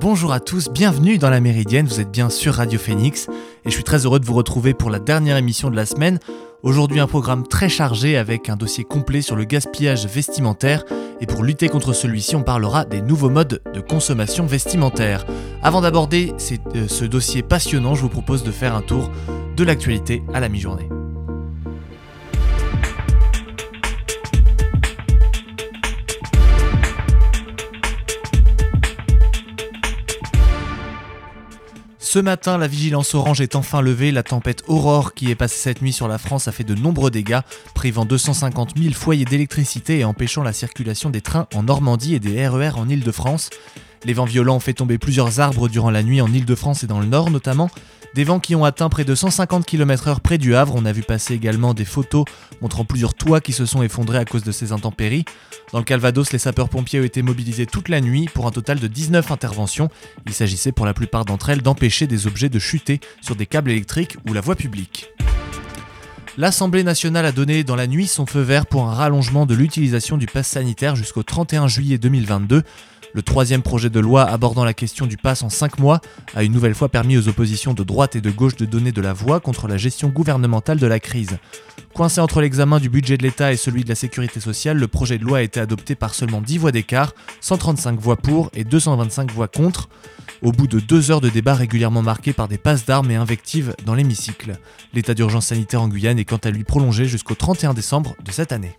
bonjour à tous, bienvenue dans la Méridienne, vous êtes bien sur Radio Phoenix et je suis très heureux de vous retrouver pour la dernière émission de la semaine. Aujourd'hui un programme très chargé avec un dossier complet sur le gaspillage vestimentaire et pour lutter contre celui-ci on parlera des nouveaux modes de consommation vestimentaire. Avant d'aborder euh, ce dossier passionnant je vous propose de faire un tour de l'actualité à la mi-journée. Ce matin, la vigilance orange est enfin levée. La tempête Aurore qui est passée cette nuit sur la France a fait de nombreux dégâts, privant 250 000 foyers d'électricité et empêchant la circulation des trains en Normandie et des RER e en Ile-de-France. Les vents violents ont fait tomber plusieurs arbres durant la nuit en Ile-de-France et dans le Nord notamment. Des vents qui ont atteint près de 150 km/h près du Havre. On a vu passer également des photos montrant plusieurs toits qui se sont effondrés à cause de ces intempéries. Dans le Calvados, les sapeurs-pompiers ont été mobilisés toute la nuit pour un total de 19 interventions. Il s'agissait pour la plupart d'entre elles d'empêcher des objets de chuter sur des câbles électriques ou la voie publique. L'Assemblée nationale a donné dans la nuit son feu vert pour un rallongement de l'utilisation du pass sanitaire jusqu'au 31 juillet 2022. Le troisième projet de loi abordant la question du pass en 5 mois a une nouvelle fois permis aux oppositions de droite et de gauche de donner de la voix contre la gestion gouvernementale de la crise. Coincé entre l'examen du budget de l'État et celui de la sécurité sociale, le projet de loi a été adopté par seulement 10 voix d'écart, 135 voix pour et 225 voix contre, au bout de deux heures de débat régulièrement marqués par des passes d'armes et invectives dans l'hémicycle. L'état d'urgence sanitaire en Guyane est quant à lui prolongé jusqu'au 31 décembre de cette année.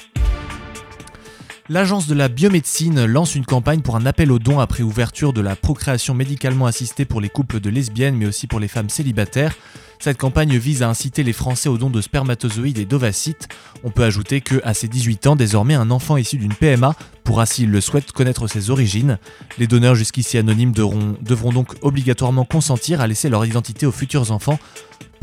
L'Agence de la biomédecine lance une campagne pour un appel aux dons après ouverture de la procréation médicalement assistée pour les couples de lesbiennes mais aussi pour les femmes célibataires. Cette campagne vise à inciter les Français au don de spermatozoïdes et d'ovacytes. On peut ajouter que, à ses 18 ans, désormais un enfant issu d'une PMA pourra, s'il le souhaite, connaître ses origines. Les donneurs jusqu'ici anonymes devront donc obligatoirement consentir à laisser leur identité aux futurs enfants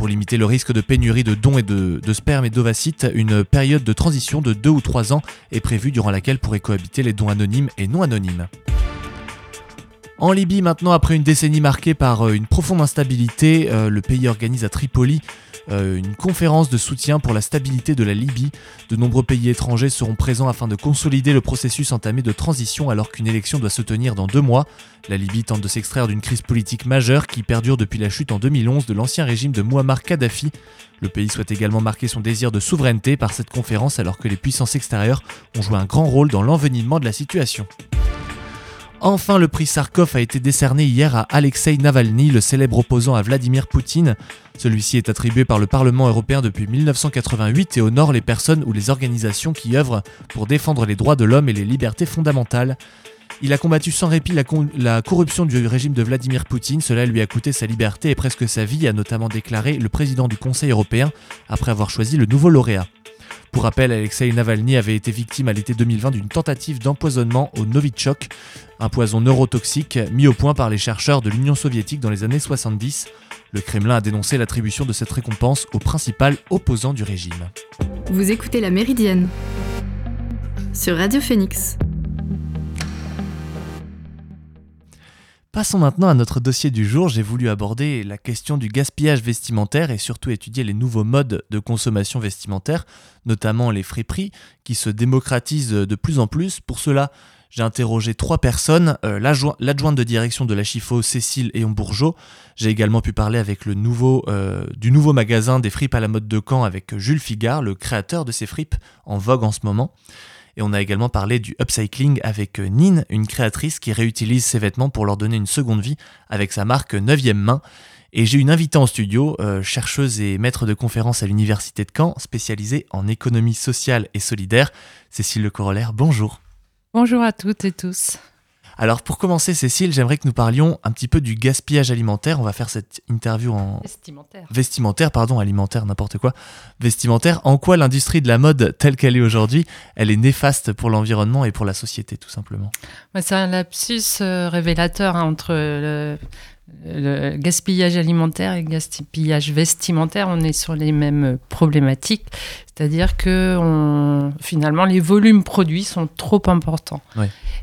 pour limiter le risque de pénurie de dons et de, sperme et d'ovacytes, une période de transition de 2 ou 3 ans est prévue durant laquelle pourraient cohabiter les dons anonymes et non anonymes. En Libye, maintenant, après une décennie marquée par euh, une profonde instabilité, euh, le pays organise à Tripoli euh, une conférence de soutien pour la stabilité de la Libye. De nombreux pays étrangers seront présents afin de consolider le processus entamé de transition alors qu'une élection doit se tenir dans deux mois. La Libye tente de s'extraire d'une crise politique majeure qui perdure depuis la chute en 2011 de l'ancien régime de Muammar Kadhafi. Le pays souhaite également marquer son désir de souveraineté par cette conférence alors que les puissances extérieures ont joué un grand rôle dans l'envenimement de la situation. Enfin, le prix Sarkov a été décerné hier à Alexei Navalny, le célèbre opposant à Vladimir Poutine. Celui-ci est attribué par le Parlement européen depuis 1988 et honore les personnes ou les organisations qui œuvrent pour défendre les droits de l'homme et les libertés fondamentales. Il a combattu sans répit la, corruption du régime de Vladimir Poutine, cela lui a coûté sa liberté et presque sa vie, a notamment déclaré le président du Conseil européen après avoir choisi le nouveau lauréat. Pour rappel, Alexei Navalny avait été victime à l'été 2020 d'une tentative d'empoisonnement au Novichok, un poison neurotoxique mis au point par les chercheurs de l'Union soviétique dans les années 70. Le Kremlin a dénoncé l'attribution de cette récompense au principal opposant du régime. Vous écoutez La Méridienne sur Radio Phoenix. Passons maintenant à notre dossier du jour. J'ai voulu aborder la question du gaspillage vestimentaire et surtout étudier les nouveaux modes de consommation vestimentaire, notamment les friperies, qui se démocratisent de plus en plus. Pour cela, j'ai interrogé trois personnes, euh, l'adjointe de direction de la Chifo, Cécile et Bourgeot. J'ai également pu parler avec le nouveau, euh, du nouveau magasin des fripes à la mode de Caen avec Jules Figard, le créateur de ces fripes en vogue en ce moment. Et on a également parlé du upcycling avec euh, Nine, une créatrice qui réutilise ses vêtements pour leur donner une seconde vie avec sa marque 9e main. Et j'ai une invitée en studio, euh, chercheuse et maître de conférence à l'Université de Caen, spécialisée en économie sociale et solidaire, Cécile Le Corollaire. Bonjour. Bonjour à toutes et tous. Alors pour commencer, Cécile, j'aimerais que nous parlions un petit peu du gaspillage alimentaire. On va faire cette interview en vestimentaire. Vestimentaire, pardon, alimentaire, n'importe quoi. Vestimentaire. En quoi l'industrie de la mode telle qu'elle est aujourd'hui, elle est néfaste pour l'environnement et pour la société, tout simplement? C'est un lapsus euh, révélateur hein, entre le, le gaspillage alimentaire et gaspillage vestimentaire, on est sur les mêmes problématiques. C'est-à-dire que on, finalement, les volumes produits sont trop importants.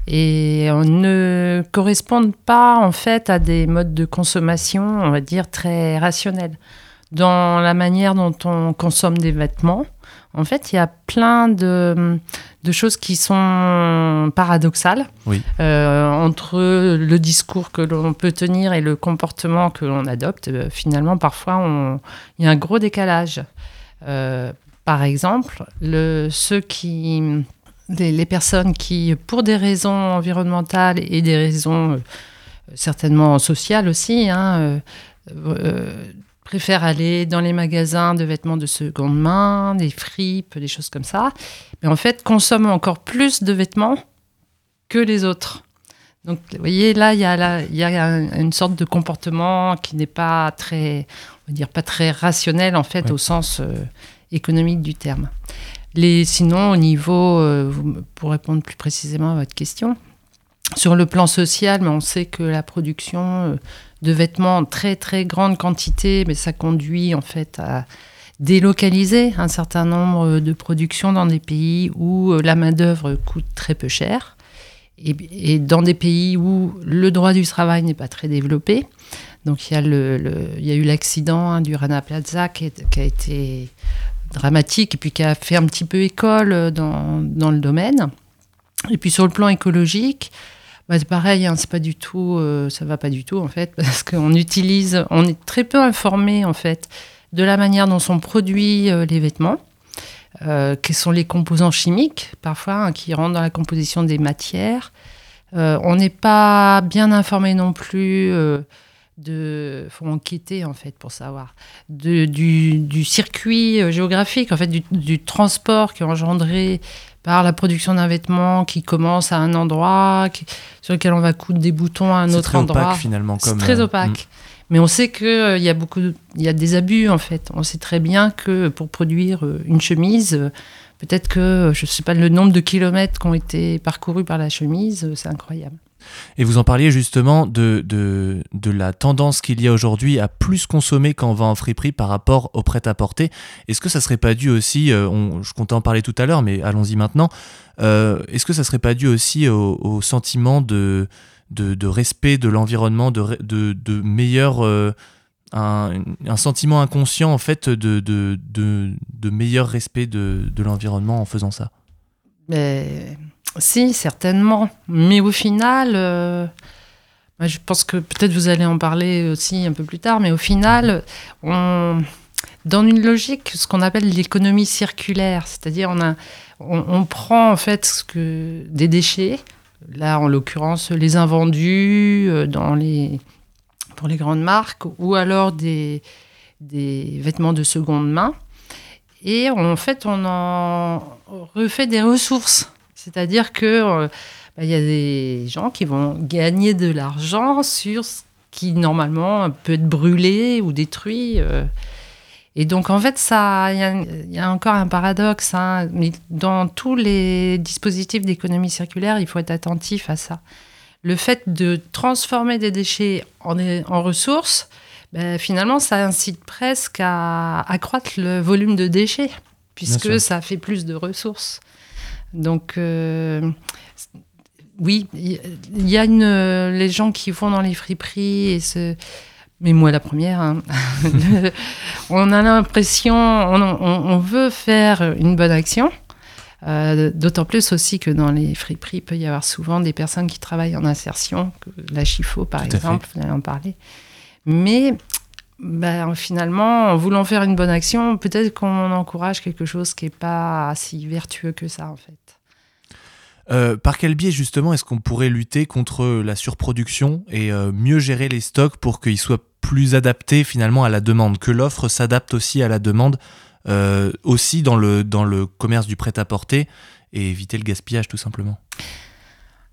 Et on ne correspondent pas, en fait, à des modes de consommation, on va dire, très rationnels. Dans la manière dont on consomme des vêtements, En fait, il y a plein de, choses qui sont paradoxales euh, entre le discours que l'on peut tenir et le comportement que l'on adopte. Euh, finalement, parfois, il y a un gros décalage. Euh, par exemple, le, ceux qui, les, personnes qui, pour des raisons environnementales et des raisons certainement sociales aussi, hein, préfèrent aller dans les magasins de vêtements de seconde main, des fripes, des choses comme ça, mais en fait consomment encore plus de vêtements que les autres. Donc, vous voyez, là, il y a, il y a une sorte de comportement qui n'est pas très, on va dire, pas très rationnel, en fait, au sens euh, économique du terme. Les, sinon, au niveau, euh, pour répondre plus précisément à votre question, sur le plan social, mais on sait que la production euh, de vêtements en très très grande quantité, mais ça conduit en fait à délocaliser un certain nombre de productions dans des pays où euh, la main-d'œuvre coûte très peu cher et, dans des pays où le droit du travail n'est pas très développé. Donc il y a, le, il y a eu l'accident hein, du Rana Plaza qui, qui, a été dramatique et puis qui a fait un petit peu école dans, dans le domaine. Et puis sur le plan écologique, bah, c'est pareil, hein, c'est pas du tout, euh, ça va pas du tout en fait, parce qu'on utilise, on est très peu informé en fait de la manière dont sont produits euh, les vêtements, euh, quels sont les composants chimiques parfois hein, qui rentrent dans la composition des matières. on n'est pas bien informé non plus de faut enquêter en fait pour savoir du, circuit géographique en fait du, du, transport qui est engendré par la production d'un vêtement qui commence à un endroit, sur lequel on va coudre des boutons à un autre très endroit. Opaque, finalement, C'est très euh, opaque. Mm. Mais on sait qu'il euh, il y a beaucoup, il y a des abus en fait. On sait très bien que pour produire euh, une chemise, peut-être que je ne sais pas le nombre de kilomètres qui ont été parcourus par la chemise, c'est incroyable. Et vous en parliez justement de, de, de la tendance qu'il y a aujourd'hui à plus consommer quand on va en friperie par rapport au prêt-à-porter. Est-ce que ça serait pas dû aussi, euh, je comptais en parler tout à l'heure, mais allons-y maintenant, euh, est-ce que ça serait pas dû aussi au, sentiment de, de, respect de l'environnement, de, de, de meilleur... Euh, un, un, sentiment inconscient en fait de, de, de, de meilleur respect de, de l'environnement en faisant ça? Mais si, certainement. Mais au final, euh, je pense que peut-être vous allez en parler aussi un peu plus tard, mais au final, dans une logique, ce qu'on appelle l'économie circulaire, c'est-à-dire on, on, prend en fait ce que, des déchets, là en l'occurrence les invendus euh, dans les, pour les grandes marques, ou alors des, des vêtements de seconde main, et en fait on en refait des ressources. C'est-à-dire que euh, bah, il y a des gens qui vont gagner de l'argent sur ce qui normalement peut être brûlé ou détruit. Euh. Et donc en fait, ça, il y, a encore un paradoxe. Hein, mais dans tous les dispositifs d'économie circulaire, il faut être attentif à ça. Le fait de transformer des déchets en, en ressources, ben, finalement, ça incite presque à accroître le volume de déchets, puisque ça fait plus de ressources. Donc, euh, oui, il y a une, les gens qui vont dans les friperies et se. Mais moi, la première, hein. on a l'impression, on, veut faire une bonne action. Euh, d'autant plus aussi que dans les friperies, il peut y avoir souvent des personnes qui travaillent en insertion, la Chifo par exemple, vous allez en parler. Mais ben, finalement, en voulant faire une bonne action, peut-être qu'on encourage quelque chose qui n'est pas si vertueux que ça, en fait. Euh, par quel biais justement est-ce qu'on pourrait lutter contre la surproduction et euh, mieux gérer les stocks pour qu'ils soient plus adaptés finalement à la demande, que l'offre s'adapte aussi à la demande, euh, aussi dans le, dans le commerce du prêt-à-porter et éviter le gaspillage tout simplement?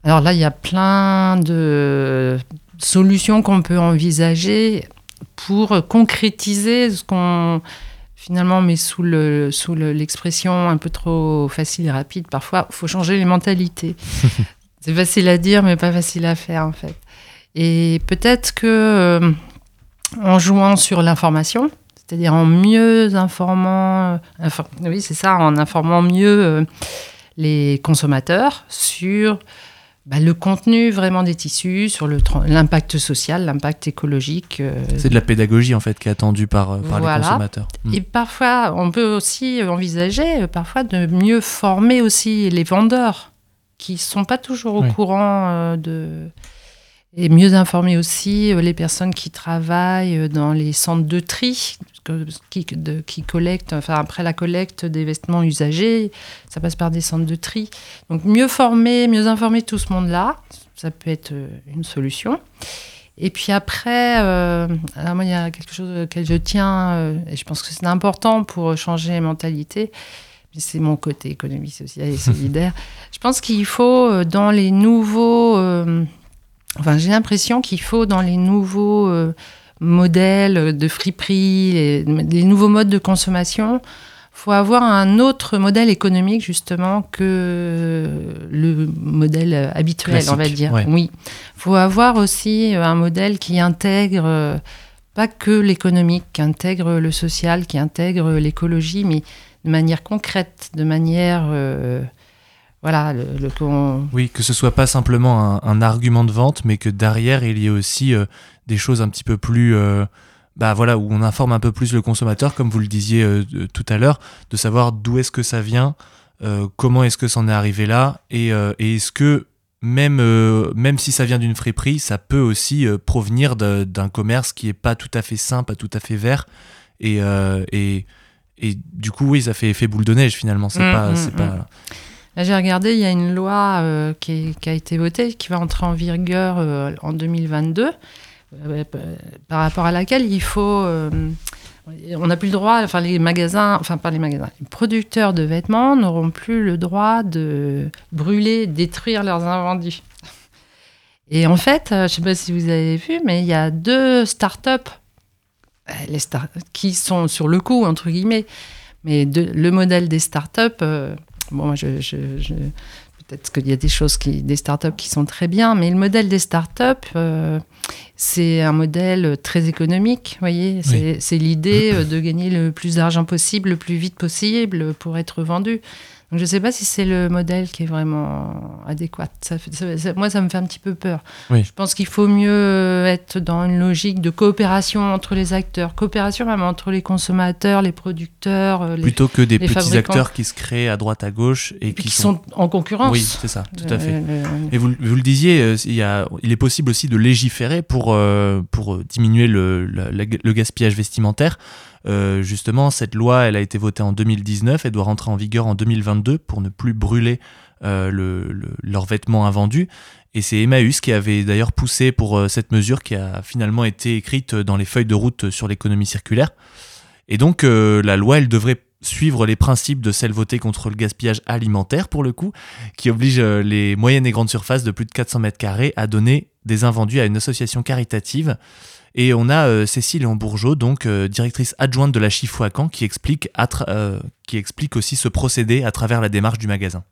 Alors là, il y a plein de solutions qu'on peut envisager pour concrétiser ce qu'on finalement met sous le sous l'expression un peu trop facile et rapide. Parfois, il faut changer les mentalités. c'est facile à dire, mais pas facile à faire en fait. Et peut-être que euh, en jouant sur l'information, c'est-à-dire en mieux informant, euh, oui c'est ça, en informant mieux euh, les consommateurs sur bah, le contenu vraiment des tissus, sur l'impact social, l'impact écologique. C'est de la pédagogie en fait qui est attendue par, par les consommateurs. Et parfois, on peut aussi envisager parfois de mieux former aussi les vendeurs qui sont pas toujours au courant de et mieux informer aussi euh, les personnes qui travaillent euh, dans les centres de tri, qui, de, qui collectent, enfin après la collecte des vêtements usagés, ça passe par des centres de tri. Donc mieux former, mieux informer tout ce monde-là, ça peut être euh, une solution. Et puis après, alors moi, il y a quelque chose auquel je tiens, et je pense que c'est important pour changer les mentalités, c'est mon côté économie sociale et solidaire. je pense qu'il faut, dans les nouveaux Enfin, j'ai l'impression qu'il faut dans les nouveaux euh, modèles de friperie, les, les, nouveaux modes de consommation, faut avoir un autre modèle économique justement que le modèle habituel, on va dire. Oui, faut avoir aussi un modèle qui intègre pas que l'économique, qui intègre le social, qui intègre l'écologie, mais de manière concrète, de manière euh, voilà, le, Oui, que ce soit pas simplement un, argument de vente, mais que derrière, il y ait aussi euh, des choses un petit peu plus... Euh, bah voilà, où on informe un peu plus le consommateur, comme vous le disiez euh, tout à l'heure, de savoir d'où est-ce que ça vient, comment est-ce que ça en est arrivé là, et, est-ce que même, même si ça vient d'une friperie, ça peut aussi provenir d'un commerce qui est pas tout à fait sain, pas tout à fait vert, et, et, et, du coup, oui, ça fait effet boule de neige finalement, c'est mmh, pas... Mmh, pas mmh. Là, j'ai regardé, il y a une loi euh, qui, a été votée, qui va entrer en vigueur euh, en 2022, euh, par rapport à laquelle il faut. on n'a plus le droit, enfin les magasins, enfin pas les magasins, les producteurs de vêtements n'auront plus le droit de brûler, détruire leurs invendus. Et en fait, je ne sais pas si vous avez vu, mais il y a deux startups les qui sont sur le coup, entre guillemets, mais le modèle des startups Bon, moi, je, peut-être qu'il y a des choses, qui, des startups qui sont très bien, mais le modèle des startups, euh, c'est un modèle très économique. voyez, c'est l'idée euh, de gagner le plus d'argent possible, le plus vite possible pour être vendu je ne sais pas si c'est le modèle qui est vraiment adéquat. moi, ça me fait un petit peu peur. Je pense qu'il faut mieux être dans une logique de coopération entre les acteurs, coopération même entre les consommateurs, les producteurs. Euh, Plutôt que des petits acteurs qui se créent à droite, à gauche et, qui, sont... en concurrence. Oui, c'est ça, tout à fait. Et vous, vous, le disiez, euh, il, y a, il est possible aussi de légiférer pour, euh, pour diminuer le, le gaspillage vestimentaire. Euh, justement, cette loi, elle a été votée en 2019, elle doit rentrer en vigueur en 2022 pour ne plus brûler euh, leurs vêtements invendus. Et c'est Emmaüs qui avait d'ailleurs poussé pour euh, cette mesure qui a finalement été écrite dans les feuilles de route sur l'économie circulaire. Et donc la loi, elle devrait suivre les principes de celle votée contre le gaspillage alimentaire, pour le coup, qui oblige les moyennes et grandes surfaces de plus de 400 mètres carrés à donner des invendus à une association caritative. Et on a euh, Cécile Bourgeot, donc euh, directrice adjointe de la Chifou à Caen, qui explique, euh, qui explique aussi ce procédé à travers la démarche du magasin.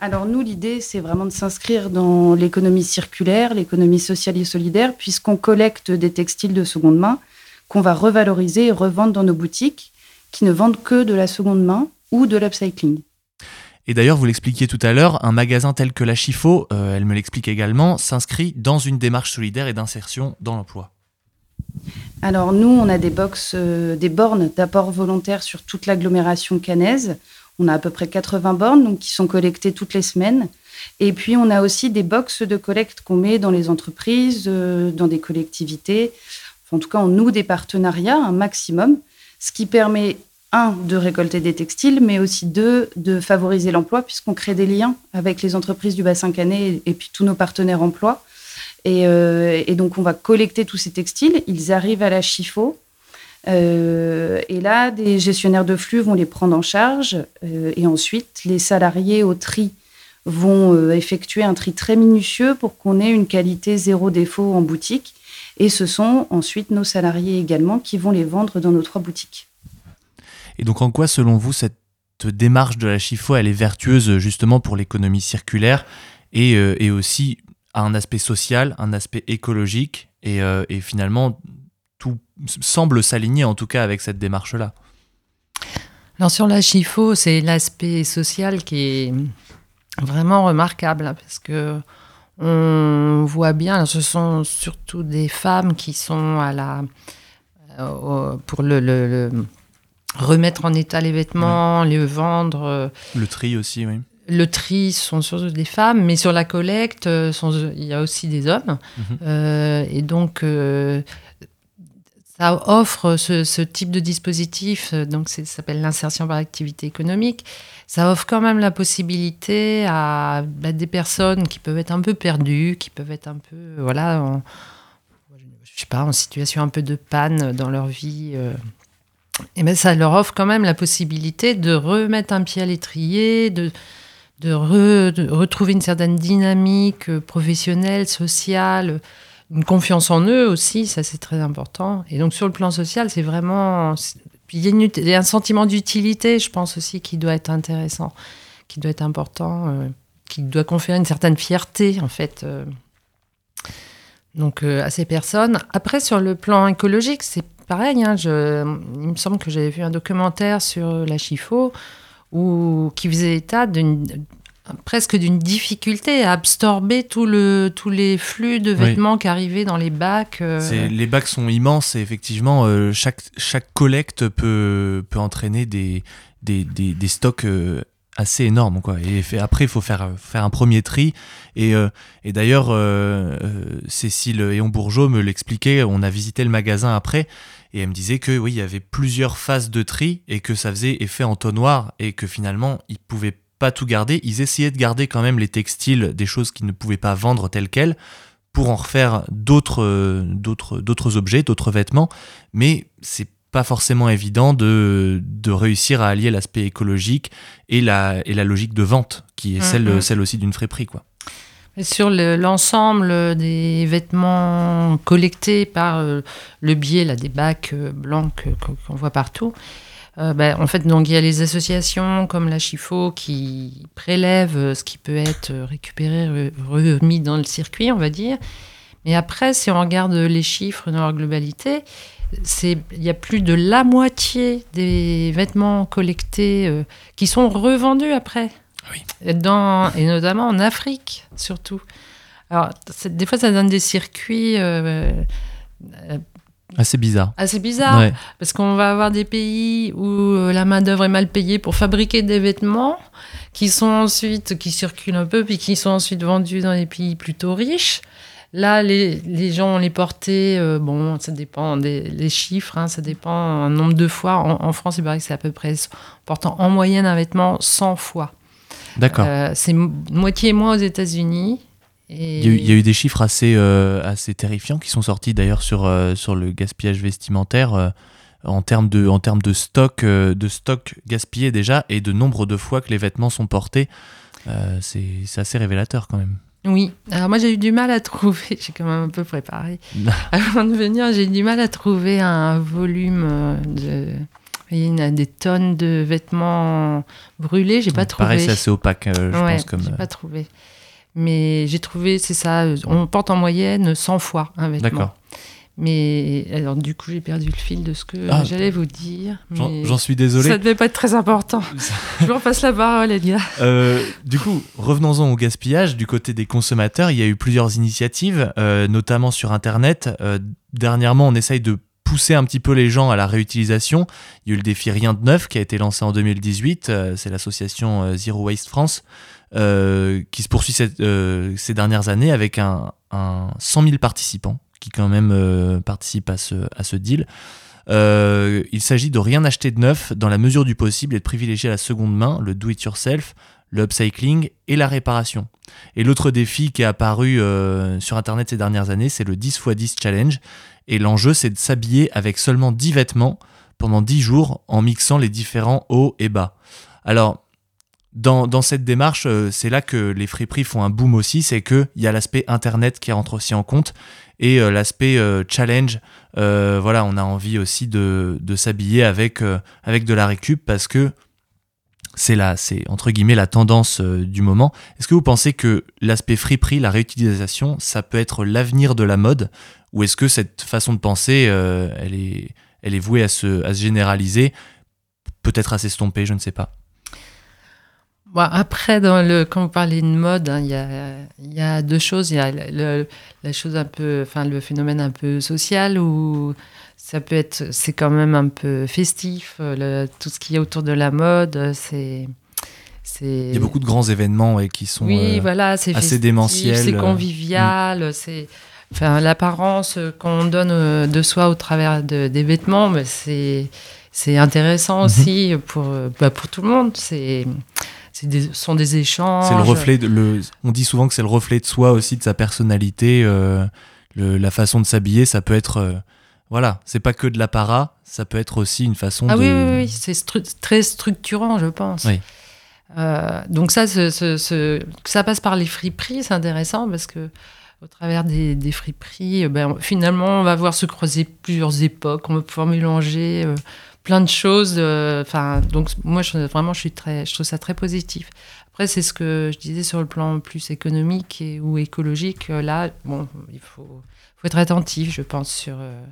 Alors nous, l'idée, c'est vraiment de s'inscrire dans l'économie circulaire, l'économie sociale et solidaire, puisqu'on collecte des textiles de seconde main qu'on va revaloriser et revendre dans nos boutiques, qui ne vendent que de la seconde main ou de l'upcycling. Et d'ailleurs, vous l'expliquiez tout à l'heure, un magasin tel que la Chifo, euh, elle me l'explique également, s'inscrit dans une démarche solidaire et d'insertion dans l'emploi. Alors nous, on a des box, euh, des bornes d'apport volontaire sur toute l'agglomération canaise. On a à peu près 80 bornes qui sont collectées toutes les semaines. Et puis on a aussi des box de collecte qu'on met dans les entreprises, euh, dans des collectivités. en tout cas, on noue des partenariats un maximum, ce qui permet un, de récolter des textiles, mais aussi deux, de favoriser l'emploi, puisqu'on crée des liens avec les entreprises du bassin canet et, puis tous nos partenaires emploi. Euh, et, donc, on va collecter tous ces textiles. Ils arrivent à la Chifo. Euh, et là, des gestionnaires de flux vont les prendre en charge. Euh, et ensuite, les salariés au tri vont effectuer un tri très minutieux pour qu'on ait une qualité zéro défaut en boutique. Et ce sont ensuite nos salariés également qui vont les vendre dans nos trois boutiques. Et donc en quoi, selon vous, cette démarche de la Chifo, elle est vertueuse justement pour l'économie circulaire et, euh, aussi à un aspect social, un aspect écologique et, euh, finalement tout semble s'aligner en tout cas avec cette démarche-là? Alors sur la Chifo, c'est l'aspect social qui est vraiment remarquable hein, parce que on voit bien, ce sont surtout des femmes qui sont à la euh, pour le, remettre en état les vêtements, les vendre. Euh, le tri aussi, oui. Le tri sont surtout des femmes, mais sur la collecte, euh, il y a aussi des hommes. Mhm. et donc, ça offre ce, type de dispositif, donc ça s'appelle l'insertion par activité économique. Ça offre quand même la possibilité à, des personnes qui peuvent être un peu perdues, qui peuvent être un peu, voilà, en, je sais pas, en situation un peu de panne dans leur vie. Euh, et ben ça leur offre quand même la possibilité de remettre un pied à l'étrier, de, de, retrouver une certaine dynamique euh, professionnelle, sociale, une confiance en eux aussi, ça c'est très important. Et donc sur le plan social, c'est vraiment... Il y, a un sentiment d'utilité, je pense aussi, qui doit être intéressant, qui doit être important, euh, qui doit conférer une certaine fierté, en fait donc euh, à ces personnes. Après, sur le plan écologique, c'est pareil. Hein, je, il me semble que j'avais vu un documentaire sur la Chifo où, qui faisait état d'une presque d'une difficulté à absorber tout le, tous les flux de vêtements qui arrivaient dans les bacs. Euh. Les bacs sont immenses et effectivement, euh, chaque, chaque collecte peut, peut entraîner des, des, des, des stocks assez énorme quoi et après il faut faire faire un premier tri et, euh, et d'ailleurs euh, euh, Cécile Eon Bourgeot me l'expliquait on a visité le magasin après et elle me disait que oui il y avait plusieurs phases de tri et que ça faisait effet entonnoir et que finalement ils pouvaient pas tout garder ils essayaient de garder quand même les textiles des choses qu'ils ne pouvaient pas vendre telles quelles pour en refaire d'autres d'autres d'autres objets d'autres vêtements mais c'est pas forcément évident de, de réussir à allier l'aspect écologique et la, et la logique de vente, qui est mm, celle, mm. celle aussi d'une friperie. Quoi. Sur l'ensemble des vêtements collectés par euh, le biais des bacs euh, blancs qu'on voit partout, euh, ben, en fait, donc il y a les associations comme la Chifo qui prélèvent ce qui peut être récupéré, remis dans le circuit, on va dire. Mais après, si on regarde les chiffres dans leur globalité, il y a plus de la moitié des vêtements collectés euh, qui sont revendus après. Oui. Dans, et notamment en Afrique, surtout. Alors, des fois, ça donne des circuits. Euh, euh, assez bizarres. Assez bizarres. Parce qu'on va avoir des pays où la main-d'œuvre est mal payée pour fabriquer des vêtements qui sont ensuite, qui circulent un peu, puis qui sont ensuite vendus dans les pays plutôt riches. Là, les, les gens les porté, euh, bon, ça dépend des chiffres, hein, ça dépend un nombre de fois. En, France, il paraît que c'est à peu près portant en moyenne un vêtement 100 fois. D'accord. Euh, c'est moitié moins aux États-Unis. Et... Il, y a eu, des chiffres assez, euh, assez terrifiants qui sont sortis d'ailleurs sur, sur le gaspillage vestimentaire en termes de, en termes de stock, de stock gaspillé déjà et de nombre de fois que les vêtements sont portés. c'est assez révélateur quand même. Oui, alors moi j'ai eu du mal à trouver, j'ai quand même un peu préparé. Avant de venir, j'ai eu du mal à trouver un volume euh, Il y a des tonnes de vêtements brûlés, j'ai pas trouvé. Pareil, c'est assez opaque, euh, je pense. Comme... J'ai pas trouvé. Mais j'ai trouvé, c'est ça, on porte en moyenne 100 fois un vêtement. D'accord. Mais alors, du coup, j'ai perdu le fil de ce que ah. j'allais vous dire. J'en suis désolé. Ça devait pas être très important. Je vous repasse la parole, Edgar. Euh, du coup, revenons-en au gaspillage. Du côté des consommateurs, il y a eu plusieurs initiatives, euh, notamment sur Internet. Euh, dernièrement, on essaye de pousser un petit peu les gens à la réutilisation. Il y a eu le défi Rien de Neuf qui a été lancé en 2018. C'est l'association Zero Waste France. qui se poursuit ces dernières années avec un, un 100 000 participants qui quand même euh, participe à ce, deal. Euh, il s'agit de rien acheter de neuf dans la mesure du possible et de privilégier la seconde main, le do-it-yourself, le upcycling et la réparation. Et l'autre défi qui est apparu euh, sur Internet ces dernières années, c'est le 10 x 10 challenge. Et l'enjeu, c'est de s'habiller avec seulement 10 vêtements pendant 10 jours en mixant les différents hauts et bas. Alors, dans, cette démarche, c'est là que les friperies font un boom aussi, c'est qu'il y a l'aspect Internet qui rentre aussi en compte et euh, l'aspect euh, challenge. Euh, voilà, on a envie aussi de, de s'habiller avec, avec de la récup parce que c'est la, c'est entre guillemets la tendance du moment. Est-ce que vous pensez que l'aspect friperie, la réutilisation, ça peut être l'avenir de la mode, ou est-ce que cette façon de penser, elle est, elle est vouée à se, à se généraliser, peut-être à s'estomper, je ne sais pas. après, dans le, quand vous parlez de mode, hein, il y, a, y, a, deux choses. Il y a le, un peu, enfin, le phénomène un peu social où ça peut être, c'est quand même un peu festif. Le, tout ce qui est autour de la mode, c'est. Il y a beaucoup de grands événements et qui sont oui, voilà, assez festif, démentiels. C'est convivial, mm. c'est. Enfin, l'apparence qu'on donne de soi au travers de, des vêtements, mais c'est c'est intéressant mm-hmm. aussi pour, bah, pour tout le monde. C'est ce sont des échanges. C'est le reflet. De, le, on dit souvent que c'est le reflet de soi aussi, de sa personnalité. Euh, la façon de s'habiller, ça peut être. Euh, voilà, c'est pas que de l'apparat, ça peut être aussi une façon ah de. oui, oui, oui. c'est très structurant, je pense. Oui. Euh, donc ça, ça passe par les friperies, c'est intéressant parce que au travers des, des friperies, ben, finalement, on va voir se croiser plusieurs époques, on va pouvoir mélanger plein de choses. Euh, donc moi, je, vraiment, je suis très, je trouve ça très positif. Après, c'est ce que je disais sur le plan plus économique et, ou écologique. Euh, là, bon, il faut, faut être attentif, je pense, sur euh,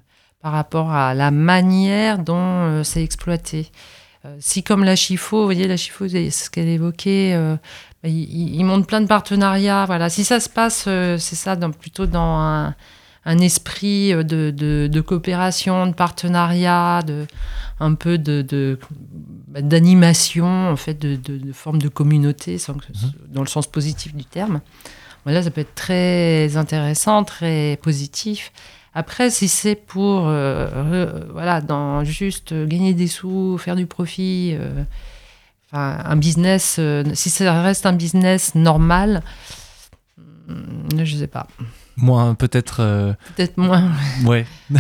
par rapport à la manière dont c'est exploité. si comme la Chifo, vous voyez, la Chifo, c'est ce qu'elle évoquait. Bah, il, montre plein de partenariats. Voilà, si ça se passe, c'est ça, dans, plutôt dans un, un esprit de, de, de, coopération, de partenariat, de, un peu de, bah, d'animation, en fait, de, de, forme de communauté, sans mhm. dans le sens positif du terme. Voilà, ça peut être très intéressant, très positif. Après, si c'est pour, euh, voilà, dans juste gagner des sous, faire du profit, euh, un business, euh, si ça reste un business normal, hmm, je ne sais pas. Moins, peut-être. Euh, peut-être moins. Ouais.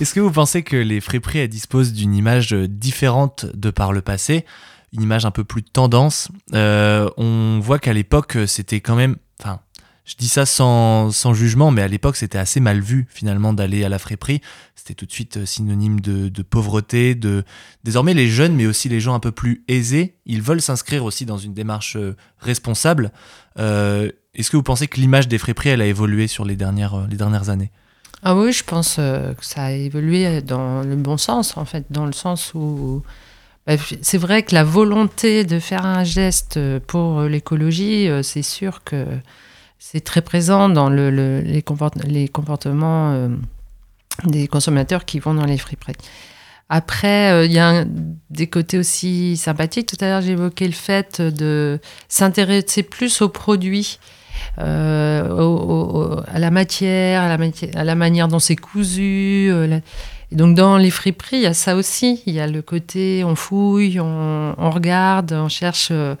Est-ce que vous pensez que les friperies disposent d'une image différente de par le passé? Une image un peu plus tendance? Euh, On voit qu'à l'époque, c'était quand même. Enfin, je dis ça sans, sans jugement, mais à l'époque, c'était assez mal vu finalement d'aller à la friperie. C'était tout de suite euh, synonyme de, de, pauvreté. De... Désormais, les jeunes, mais aussi les gens un peu plus aisés, ils veulent s'inscrire aussi dans une démarche responsable. Euh, est-ce que vous pensez que l'image des friperies, elle a évolué sur les dernières, euh, les dernières années? Ah oui, je pense euh, que ça a évolué dans le bon sens, en fait, dans le sens où bah, c'est vrai que la volonté de faire un geste pour l'écologie, euh, c'est sûr que c'est très présent dans le, les, comportements des consommateurs qui vont dans les friperies. Après, il y a des côtés aussi sympathiques. Tout à l'heure, j'évoquais le fait de s'intéresser plus aux produits euh, à la matière, à la, manière dont c'est cousu. Euh, et donc dans les friperies, il y a ça aussi. Il y a le côté on fouille, on, regarde, on cherche euh,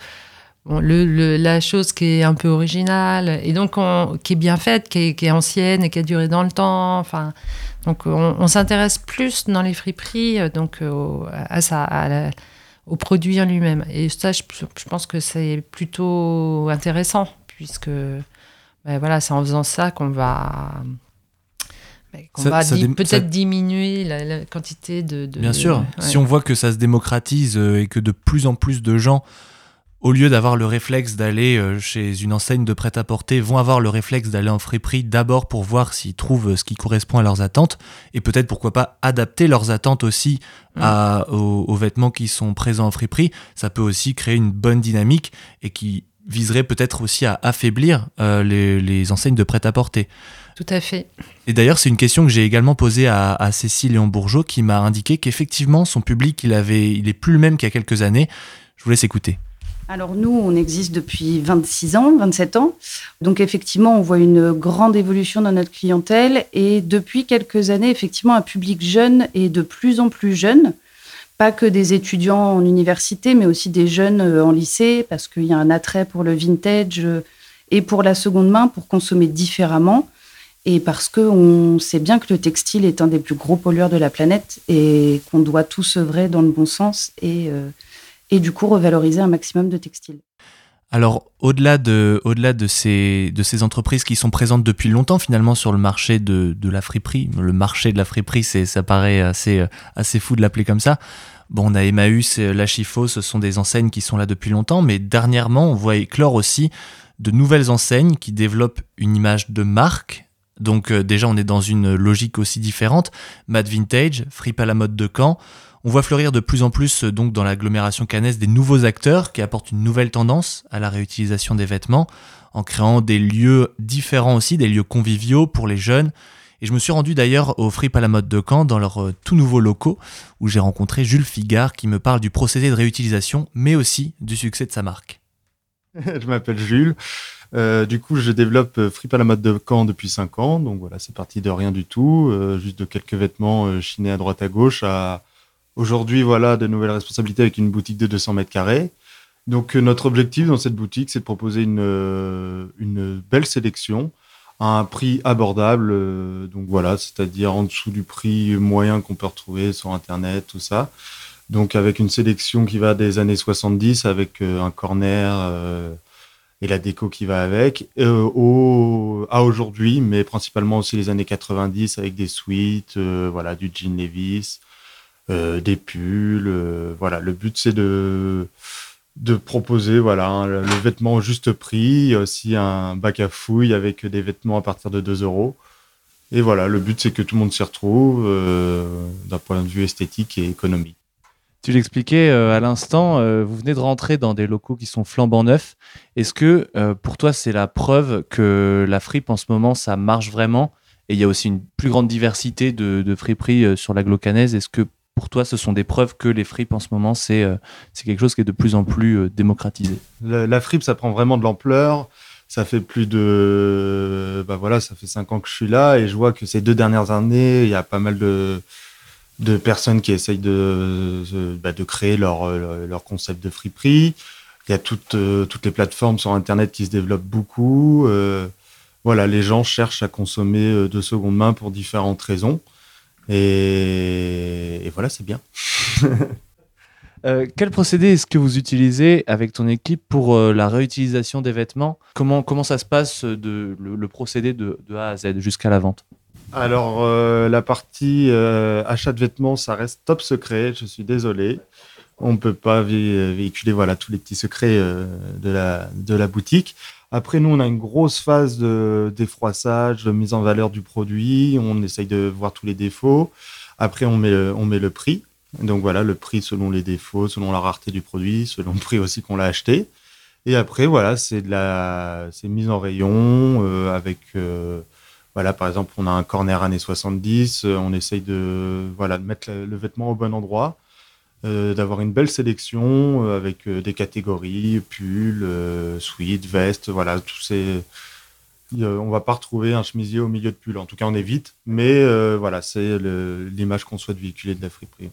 le, la chose qui est un peu originale et donc qui est bien faite, qui est, qui est, ancienne et qui a duré dans le temps. Enfin, donc on, s'intéresse plus dans les friperies donc à ça, à au produit en lui-même. Et ça, je, je pense que c'est plutôt intéressant puisque ben voilà, c'est en faisant ça qu'on va ben, qu'on va peut-être diminuer la, quantité de, Bien sûr, si on voit que ça se démocratise euh, et que de plus en plus de gens, au lieu d'avoir le réflexe d'aller euh, chez une enseigne de prêt-à-porter, vont avoir le réflexe d'aller en friperie d'abord pour voir s'ils trouvent ce qui correspond à leurs attentes et peut-être pourquoi pas adapter leurs attentes aussi mm. à, aux, aux, vêtements qui sont présents en friperie. Ça peut aussi créer une bonne dynamique et qui viserait peut-être aussi à affaiblir euh, les, enseignes de prêt-à-porter. Tout à fait. Et d'ailleurs, c'est une question que j'ai également posée à, Cécile Léon Bourgeot qui m'a indiqué qu'effectivement, son public, il, avait, il est plus le même qu'il y a quelques années. Je vous laisse écouter. Alors nous, on existe depuis 26 ans, 27 ans. Donc effectivement, on voit une grande évolution dans notre clientèle. Et depuis quelques années, effectivement, un public jeune et de plus en plus jeune. Pas que des étudiants en université, mais aussi des jeunes euh, en lycée, parce qu'il y a un attrait pour le vintage euh, et pour la seconde main, pour consommer différemment, et parce qu'on sait bien que le textile est un des plus gros pollueurs de la planète et qu'on doit tous œuvrer dans le bon sens et, euh, et du coup revaloriser un maximum de textile. Alors, au-delà de, au -delà de, ces, de ces entreprises qui sont présentes depuis longtemps finalement sur le marché de, de la friperie, le marché de la friperie, ça paraît assez, assez fou de l'appeler comme ça, Bon, on a Emmaüs La Chifo, ce sont des enseignes qui sont là depuis longtemps, mais dernièrement, on voit éclore aussi de nouvelles enseignes qui développent une image de marque Donc déjà on est dans une logique aussi différente. Mad Vintage, Fripe à la mode de Caen. On voit fleurir de plus en plus donc dans l'agglomération cannaise des nouveaux acteurs qui apportent une nouvelle tendance à la réutilisation des vêtements en créant des lieux différents aussi, des lieux conviviaux pour les jeunes. Et je me suis rendu d'ailleurs au Fripe à la mode de Caen dans leurs euh, tout nouveaux locaux où j'ai rencontré Jules Figard qui me parle du procédé de réutilisation mais aussi du succès de sa marque. je m'appelle Jules. Euh, du coup, je développe euh, Fripe à la mode de Caen depuis 5 ans. Donc voilà, c'est parti de rien du tout, juste de quelques vêtements chinés à droite à gauche à aujourd'hui, voilà, de nouvelles responsabilités avec une boutique de 200 mètres carrés. Donc, euh, notre objectif dans cette boutique, c'est de proposer une, euh, une belle sélection à un prix abordable. Euh, donc, voilà, c'est-à-dire en dessous du prix moyen qu'on peut retrouver sur Internet, tout ça. Donc, avec une sélection qui va des années 70, avec un corner et la déco qui va avec, au, à aujourd'hui, mais principalement aussi les années 90 avec des suites, voilà, du jean Levis, des pulls. voilà, le but, c'est de de proposer voilà le vêtement au juste prix, aussi un bac à fouilles avec des vêtements à partir de 2 euros. Et voilà, le but c'est que tout le monde s'y retrouve euh, d'un point de vue esthétique et économique. Tu l'expliquais euh, à l'instant, euh, vous venez de rentrer dans des locaux qui sont flambant neufs. Est-ce que pour toi c'est la preuve que la fripe en ce moment ça marche vraiment? Et il y a aussi une plus grande diversité de, de friperies sur la glocanaise Est-ce que pour toi, ce sont des preuves que les fripes en ce moment, c'est euh, quelque chose qui est de plus en plus euh, démocratisé la, fripe, ça prend vraiment de l'ampleur. Ça fait plus de. Bah voilà, ça fait cinq ans que je suis là et je vois que ces deux dernières années, il y a pas mal de, de personnes qui essayent de, bah, de créer leur, leur concept de friperie. Il y a toutes, euh, toutes les plateformes sur Internet qui se développent beaucoup. voilà, les gens cherchent à consommer de seconde main pour différentes raisons. Et, voilà, c'est bien. Euh, quel procédé est-ce que vous utilisez avec ton équipe pour euh, la réutilisation des vêtements? Comment, comment ça se passe de, le, procédé de, A à Z jusqu'à la vente? Alors, euh, la partie achat de vêtements, ça reste top secret, je suis désolé. On peut pas véhiculer voilà, tous les petits secrets de, la, de la boutique. Après, nous, on a une grosse phase de défroissage, de mise en valeur du produit. On essaye de voir tous les défauts. Après, on met, on met le prix. Donc voilà, le prix selon les défauts, selon la rareté du produit, selon le prix aussi qu'on l'a acheté. Et après, voilà, c'est de la, c'est mise en rayon euh, avec, euh, voilà, par exemple, on a un corner années 70. Euh, on essaye de, voilà, de mettre le vêtement au bon endroit. Euh, d'avoir une belle sélection euh, avec euh, des catégories, pulls, suites, vestes, voilà, tous ces. on va pas retrouver un chemisier au milieu de pull. En tout cas, on évite. Mais voilà, c'est l'image qu'on souhaite véhiculer de la friperie.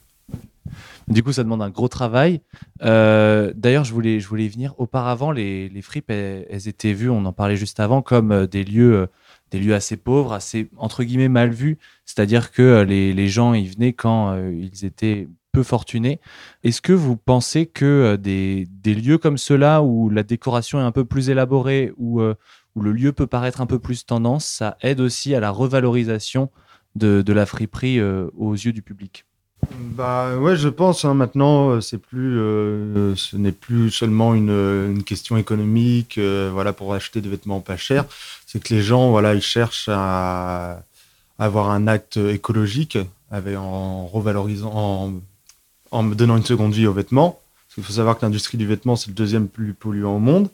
Du coup, ça demande un gros travail. D'ailleurs, je voulais, je voulais y venir. Auparavant, les, les fripes, elles, étaient vues, on en parlait juste avant, comme des lieux, des lieux assez pauvres, assez entre guillemets mal vus. C'est-à-dire que les, les, gens y venaient quand ils étaient peu fortunés. Est-ce que vous pensez que euh, des, lieux comme ceux-là, où la décoration est un peu plus élaborée, où, euh, où le lieu peut paraître un peu plus tendance, ça aide aussi à la revalorisation de, la friperie euh, aux yeux du public? Bah ouais, je pense. Hein, maintenant, c'est plus, ce n'est plus seulement une, question économique. voilà, pour acheter des vêtements pas chers, c'est que les gens, voilà, ils cherchent à, avoir un acte écologique, en revalorisant, en me donnant une seconde vie aux vêtements. Parce qu'il faut savoir que l'industrie du vêtement, c'est le deuxième plus polluant au monde.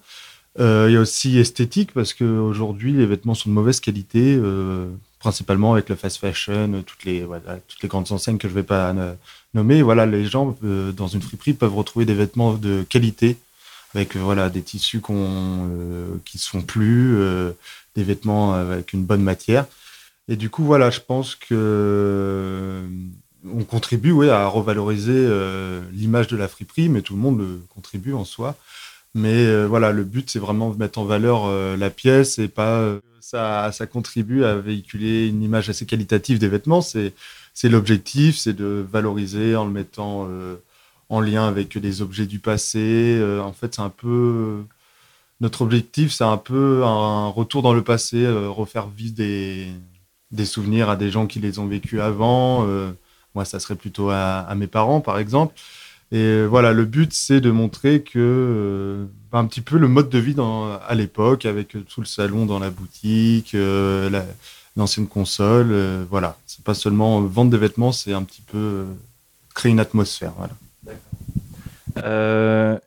Euh, il y a aussi esthétique, parce qu'aujourd'hui, les vêtements sont de mauvaise qualité, euh, principalement avec le fast fashion, toutes les, toutes les grandes enseignes que je ne vais pas nommer. Voilà, les gens, euh, dans une friperie, peuvent retrouver des vêtements de qualité, avec voilà, des tissus qu'on, qui sont plus, des vêtements avec une bonne matière. Et du coup, voilà, je pense que on contribue ouais, à revaloriser euh, l'image de la friperie, mais tout le monde le contribue en soi. Mais euh, voilà, le but, c'est vraiment de mettre en valeur euh, la pièce et pas ça, ça contribue à véhiculer une image assez qualitative des vêtements. C'est, c'est l'objectif, c'est de valoriser en le mettant en lien avec des objets du passé. en fait, c'est un peu notre objectif, c'est un peu un retour dans le passé, refaire vivre des, des souvenirs à des gens qui les ont vécus avant. Moi, ça serait plutôt à, mes parents, par exemple. Et euh, voilà, le but, c'est de montrer que euh, un petit peu le mode de vie dans, à l'époque, avec tout le salon dans la boutique, euh, une ancienne console. voilà, c'est pas seulement vendre des vêtements, c'est un petit peu créer une atmosphère. Voilà.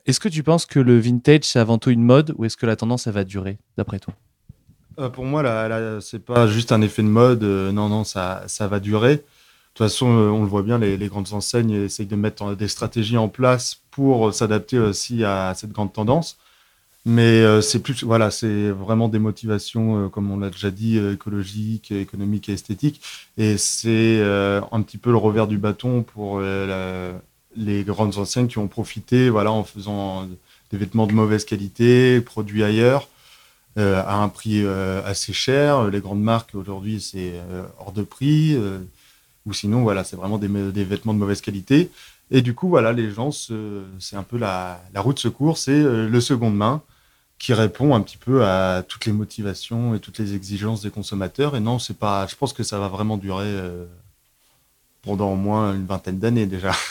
est-ce que tu penses que le vintage, c'est avant tout une mode ou est-ce que la tendance, elle va durer, d'après toi? Pour moi, là, c'est pas juste un effet de mode. non, non, ça, ça va durer. De toute façon, on le voit bien, les, grandes enseignes essayent de mettre des stratégies en place pour s'adapter aussi à cette grande tendance. Mais euh, c'est plus, voilà, c'est vraiment des motivations, euh, comme on l'a déjà dit, euh, écologiques, économiques et esthétiques. Et c'est un petit peu le revers du bâton pour les grandes enseignes qui ont profité, voilà, en faisant des vêtements de mauvaise qualité, produits ailleurs, à un prix assez cher. Les grandes marques aujourd'hui, c'est hors de prix. Ou sinon, voilà, c'est vraiment des, vêtements de mauvaise qualité. Et du coup, voilà, les gens, c'est un peu la, la route secours, c'est le seconde main qui répond un petit peu à toutes les motivations et toutes les exigences des consommateurs. Et non, c'est pas. Je pense que ça va vraiment durer euh, pendant au moins une vingtaine d'années déjà.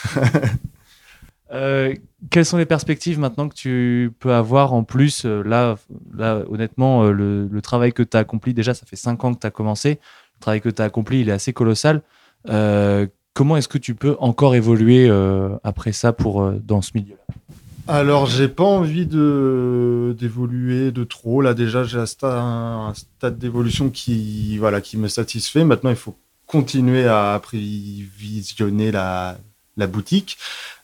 Euh, quelles sont les perspectives maintenant que tu peux avoir en plus euh, là, là, honnêtement, le, le, travail que tu as accompli, déjà, ça fait cinq ans que tu as commencé. Le travail que tu as accompli, il est assez colossal. Comment est-ce que tu peux encore évoluer après ça pour, dans ce milieu-là? Alors, j'ai pas envie de d'évoluer de trop. Là, déjà, j'ai un stade, d'évolution qui, voilà, qui me satisfait. Maintenant, il faut continuer à prévisionner la, la boutique.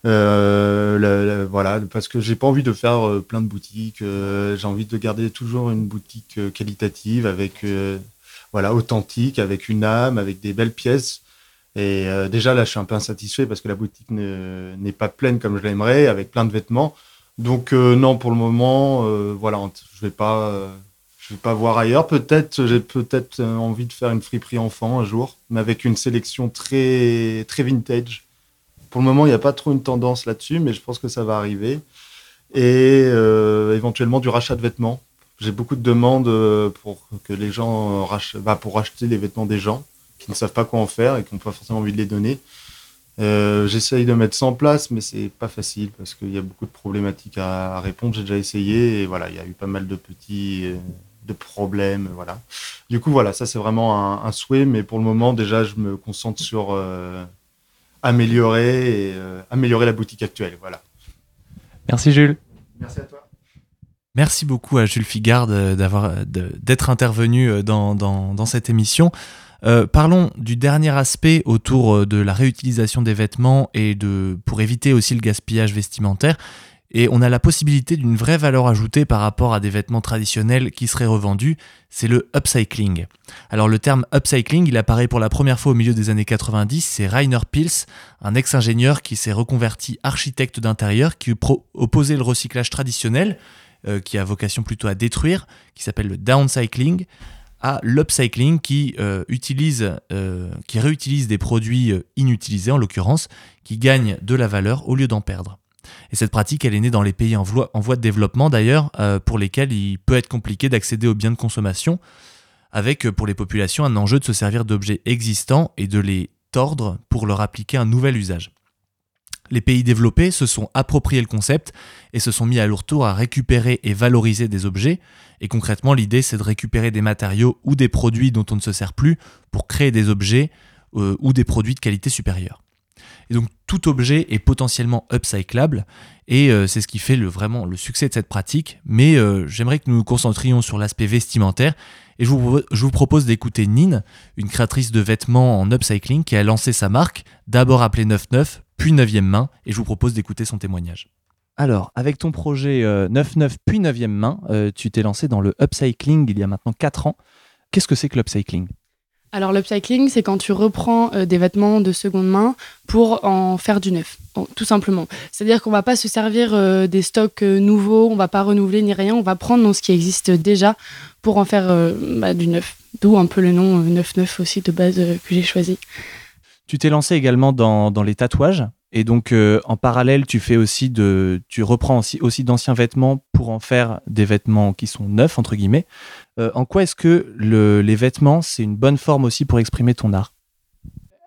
Euh, voilà, parce que j'ai pas envie de faire euh, plein de boutiques. Euh, j'ai envie de garder toujours une boutique qualitative, avec voilà, authentique, avec une âme, avec des belles pièces. Et euh, déjà, là, je suis un peu insatisfait parce que la boutique n'est pas pleine comme je l'aimerais, avec plein de vêtements. Donc, euh, non, pour le moment, euh, voilà, je vais pas, vais pas voir ailleurs. Peut-être, j'ai peut-être envie de faire une friperie enfant un jour, mais avec une sélection très, très vintage. Pour le moment, il n'y a pas trop une tendance là-dessus, mais je pense que ça va arriver. Et éventuellement du rachat de vêtements. J'ai beaucoup de demandes pour que les gens rachètent, bah, pour acheter les vêtements des gens qui ne savent pas quoi en faire et qui n'ont pas forcément envie de les donner. Euh, J'essaye de mettre ça en place, mais c'est pas facile parce qu'il y a beaucoup de problématiques à, répondre. J'ai déjà essayé et voilà, il y a eu pas mal de petits euh, de problèmes, voilà. Du coup, voilà, ça c'est vraiment un, souhait, mais pour le moment, déjà, je me concentre sur euh, améliorer et euh, améliorer la boutique actuelle, voilà. Merci Jules. Merci à toi. Merci beaucoup à Jules Figard d'avoir d'être intervenu dans, dans, dans cette émission. Euh, parlons du dernier aspect autour euh, de la réutilisation des vêtements et pour éviter aussi le gaspillage vestimentaire. Et on a la possibilité d'une vraie valeur ajoutée par rapport à des vêtements traditionnels qui seraient revendus, c'est le upcycling. Alors le terme upcycling, il apparaît pour la première fois au milieu des années 90, c'est Rainer Pils, un ex-ingénieur qui s'est reconverti architecte d'intérieur, qui opposait le recyclage traditionnel, euh, qui a vocation plutôt à détruire, qui s'appelle le downcycling, à l'upcycling qui, euh, euh, qui réutilise des produits euh, inutilisés en l'occurrence, qui gagnent de la valeur au lieu d'en perdre. Et cette pratique, elle est née dans les pays en voie de développement d'ailleurs, pour lesquels il peut être compliqué d'accéder aux biens de consommation, avec pour les populations un enjeu de se servir d'objets existants et de les tordre pour leur appliquer un nouvel usage. Les pays développés se sont appropriés le concept et se sont mis à leur tour à récupérer et valoriser des objets. Et concrètement, l'idée, c'est de récupérer des matériaux ou des produits dont on ne se sert plus pour créer des objets euh, ou des produits de qualité supérieure. Et donc tout objet est potentiellement upcyclable et euh, c'est ce qui fait vraiment le succès de cette pratique. Mais euh, j'aimerais que nous nous concentrions sur l'aspect vestimentaire et je vous, je vous propose d'écouter Nin, une créatrice de vêtements en upcycling qui a lancé sa marque, d'abord appelée 99, puis 9e main, et je vous propose d'écouter son témoignage. Alors, avec ton projet 99 euh, puis 9e main, euh, tu t'es lancé dans le upcycling il y a maintenant 4 ans. Qu'est-ce que c'est que l'upcycling? Alors l'upcycling, c'est quand tu reprends euh, des vêtements de seconde main pour en faire du neuf, tout simplement. C'est-à-dire qu'on va pas se servir des stocks nouveaux, on va pas renouveler ni rien, on va prendre ce qui existe déjà pour en faire bah, du neuf. D'où un peu le nom 99 aussi de base que j'ai choisi. Tu t'es lancé également dans, dans, les tatouages. Et donc, euh, en parallèle, tu fais aussi de, tu reprends aussi, d'anciens vêtements pour en faire des vêtements qui sont neufs entre guillemets. Euh, en quoi est-ce que le, les vêtements c'est une bonne forme aussi pour exprimer ton art?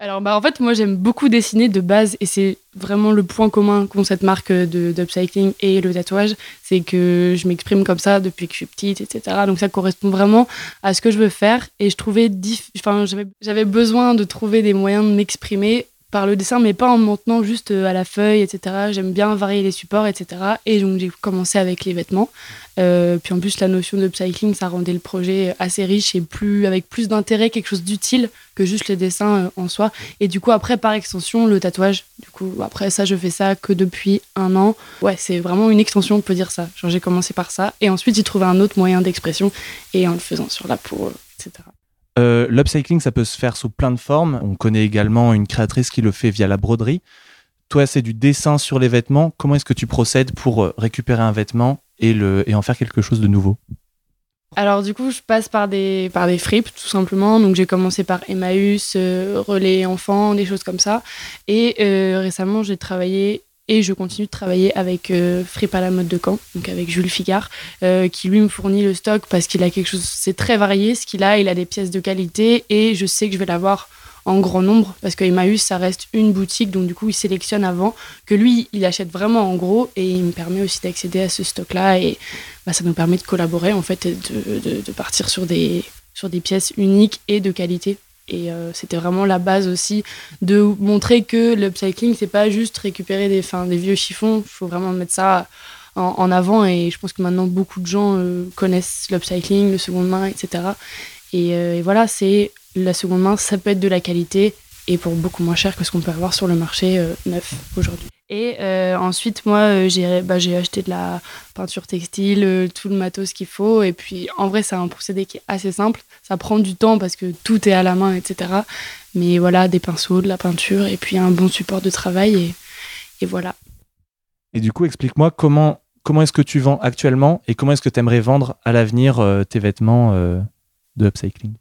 Alors bah en fait moi j'aime beaucoup dessiner de base et c'est vraiment le point commun qu'ont cette marque d'upcycling et le tatouage, c'est que je m'exprime comme ça depuis que je suis petite, etc. Donc ça correspond vraiment à ce que je veux faire et je trouvais, enfin j'avais besoin de trouver des moyens de m'exprimer par le dessin, mais pas en montant juste euh, à la feuille, etc. J'aime bien varier les supports, etc. Et donc j'ai commencé avec les vêtements. Euh, puis en plus, la notion de cycling, ça rendait le projet assez riche et plus avec plus d'intérêt, quelque chose d'utile que juste les dessins euh, en soi. Et du coup, après, par extension, le tatouage. Du coup, après ça, je fais ça que depuis un an. Ouais, c'est vraiment une extension, on peut dire ça. Genre, j'ai commencé par ça. Et ensuite, j'ai trouvé un autre moyen d'expression et en le faisant sur la peau, etc. Euh, l'upcycling, ça peut se faire sous plein de formes. On connaît également une créatrice qui le fait via la broderie. Toi, c'est du dessin sur les vêtements. Comment est-ce que tu procèdes pour euh, récupérer un vêtement et, le, et en faire quelque chose de nouveau? Alors du coup, je passe par des, par des fripes, tout simplement. Donc j'ai commencé par Emmaüs, euh, Relais Enfants, des choses comme ça. Et récemment, j'ai travaillé et je continue de travailler avec euh, la mode de Caen, donc avec Jules Figard, euh, qui lui me fournit le stock parce qu'il a quelque chose, c'est très varié ce qu'il a, il a des pièces de qualité et je sais que je vais l'avoir en grand nombre parce que Emmaüs ça reste une boutique donc du coup il sélectionne avant que lui il achète vraiment en gros et il me permet aussi d'accéder à ce stock là et bah, ça nous permet de collaborer en fait et de, de, de partir sur des, sur des pièces uniques et de qualité et euh, c'était vraiment la base aussi de montrer que l'upcycling, c'est pas juste récupérer des, vieux chiffons. Il faut vraiment mettre ça en, avant. Et je pense que maintenant, beaucoup de gens euh, connaissent l'upcycling, le seconde main, etc. Euh, et, voilà, c'est la seconde main, ça peut être de la qualité et pour beaucoup moins cher que ce qu'on peut avoir sur le marché neuf aujourd'hui. Et euh, ensuite, moi, euh, j'ai bah, acheté de la peinture textile, euh, tout le matos qu'il faut. Et puis, en vrai, c'est un procédé qui est assez simple. Ça prend du temps parce que tout est à la main, etc. Mais voilà, des pinceaux, de la peinture et puis un bon support de travail. Et, et voilà. Et du coup, explique-moi comment, comment est-ce que tu vends actuellement et comment est-ce que tu aimerais vendre à l'avenir tes vêtements de upcycling?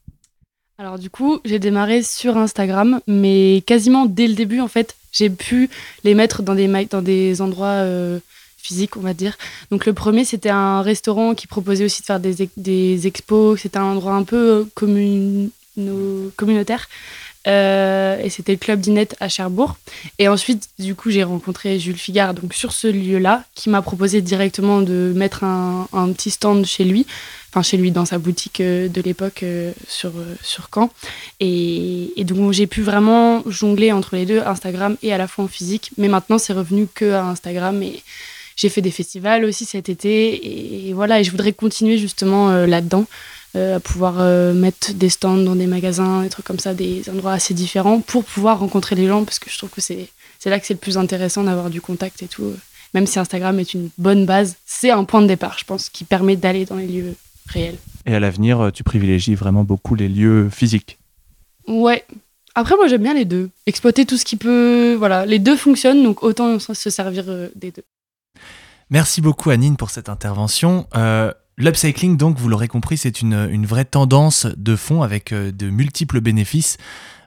Alors du coup, j'ai démarré sur Instagram, mais quasiment dès le début, en fait, j'ai pu les mettre dans des, dans des endroits euh, physiques, on va dire. Donc le premier, c'était un restaurant qui proposait aussi de faire des, des expos. C'était un endroit un peu euh, communautaire. Euh, et c'était le club d'Inette à Cherbourg. Et ensuite, du coup, j'ai rencontré Jules Figard donc sur ce lieu-là, qui m'a proposé directement de mettre un, un, petit stand chez lui, chez lui dans sa boutique euh, de l'époque euh, sur, sur Caen. Et, donc j'ai pu vraiment jongler entre les deux, Instagram et à la fois en physique. Mais maintenant, c'est revenu que à Instagram et j'ai fait des festivals aussi cet été. Et, voilà, et je voudrais continuer justement là-dedans. Euh, à pouvoir euh, mettre des stands dans des magasins, des trucs comme ça, des endroits assez différents pour pouvoir rencontrer les gens parce que je trouve que c'est là que c'est le plus intéressant d'avoir du contact et tout. Même si Instagram est une bonne base, c'est un point de départ, je pense, qui permet d'aller dans les lieux réels. Et à l'avenir, tu privilégies vraiment beaucoup les lieux physiques Ouais. Après, moi, j'aime bien les deux. Exploiter tout ce qui peut. Voilà, les deux fonctionnent, donc autant se servir euh, des deux. Merci beaucoup, Anine, pour cette intervention. L'upcycling, donc, vous l'aurez compris, c'est une, vraie tendance de fond avec euh, de multiples bénéfices.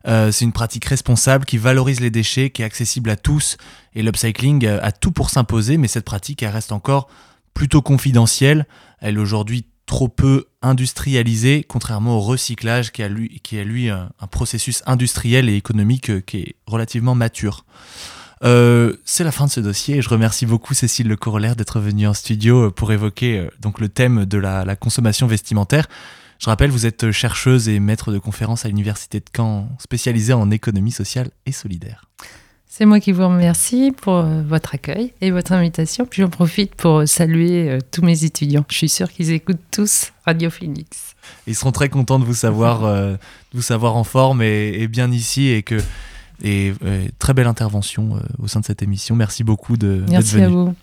Euh, c'est une pratique responsable qui valorise les déchets, qui est accessible à tous. Et l'upcycling euh, a tout pour s'imposer, mais cette pratique, elle reste encore plutôt confidentielle. Elle est aujourd'hui trop peu industrialisée, contrairement au recyclage qui a lui, qui a lui un processus industriel et économique qui est relativement mature. Euh, c'est la fin de ce dossier je remercie beaucoup Cécile Le Corollaire d'être venue en studio euh, pour évoquer euh, donc le thème de la, consommation vestimentaire. Je rappelle, vous êtes chercheuse et maître de conférences à l'Université de Caen, spécialisée en économie sociale et solidaire. C'est moi qui vous remercie pour votre accueil et votre invitation. Puis j'en profite pour saluer tous mes étudiants. Je suis sûre qu'ils écoutent tous Radio Phoenix. Ils seront très contents de vous savoir, de vous savoir en forme et, et bien ici et que et euh, très belle intervention euh, au sein de cette émission. Merci beaucoup de Merci à vous.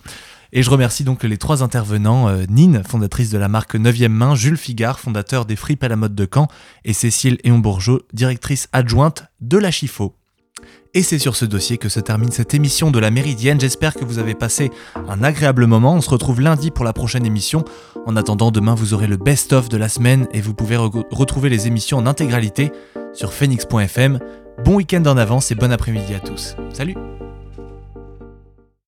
Et je remercie donc les trois intervenants, euh, Nine, fondatrice de la marque 9e Main, Jules Figard, fondateur des Fripes à la mode de Caen, et Cécile Éon-Bourgeot, directrice adjointe de la Chifo. Et c'est sur ce dossier que se termine cette émission de la Méridienne. J'espère que vous avez passé un agréable moment. On se retrouve lundi pour la prochaine émission. En attendant, demain, vous aurez le best-of de la semaine et vous pouvez retrouver les émissions en intégralité sur phoenix.fm. Bon week-end en avance et bon après-midi à tous. Salut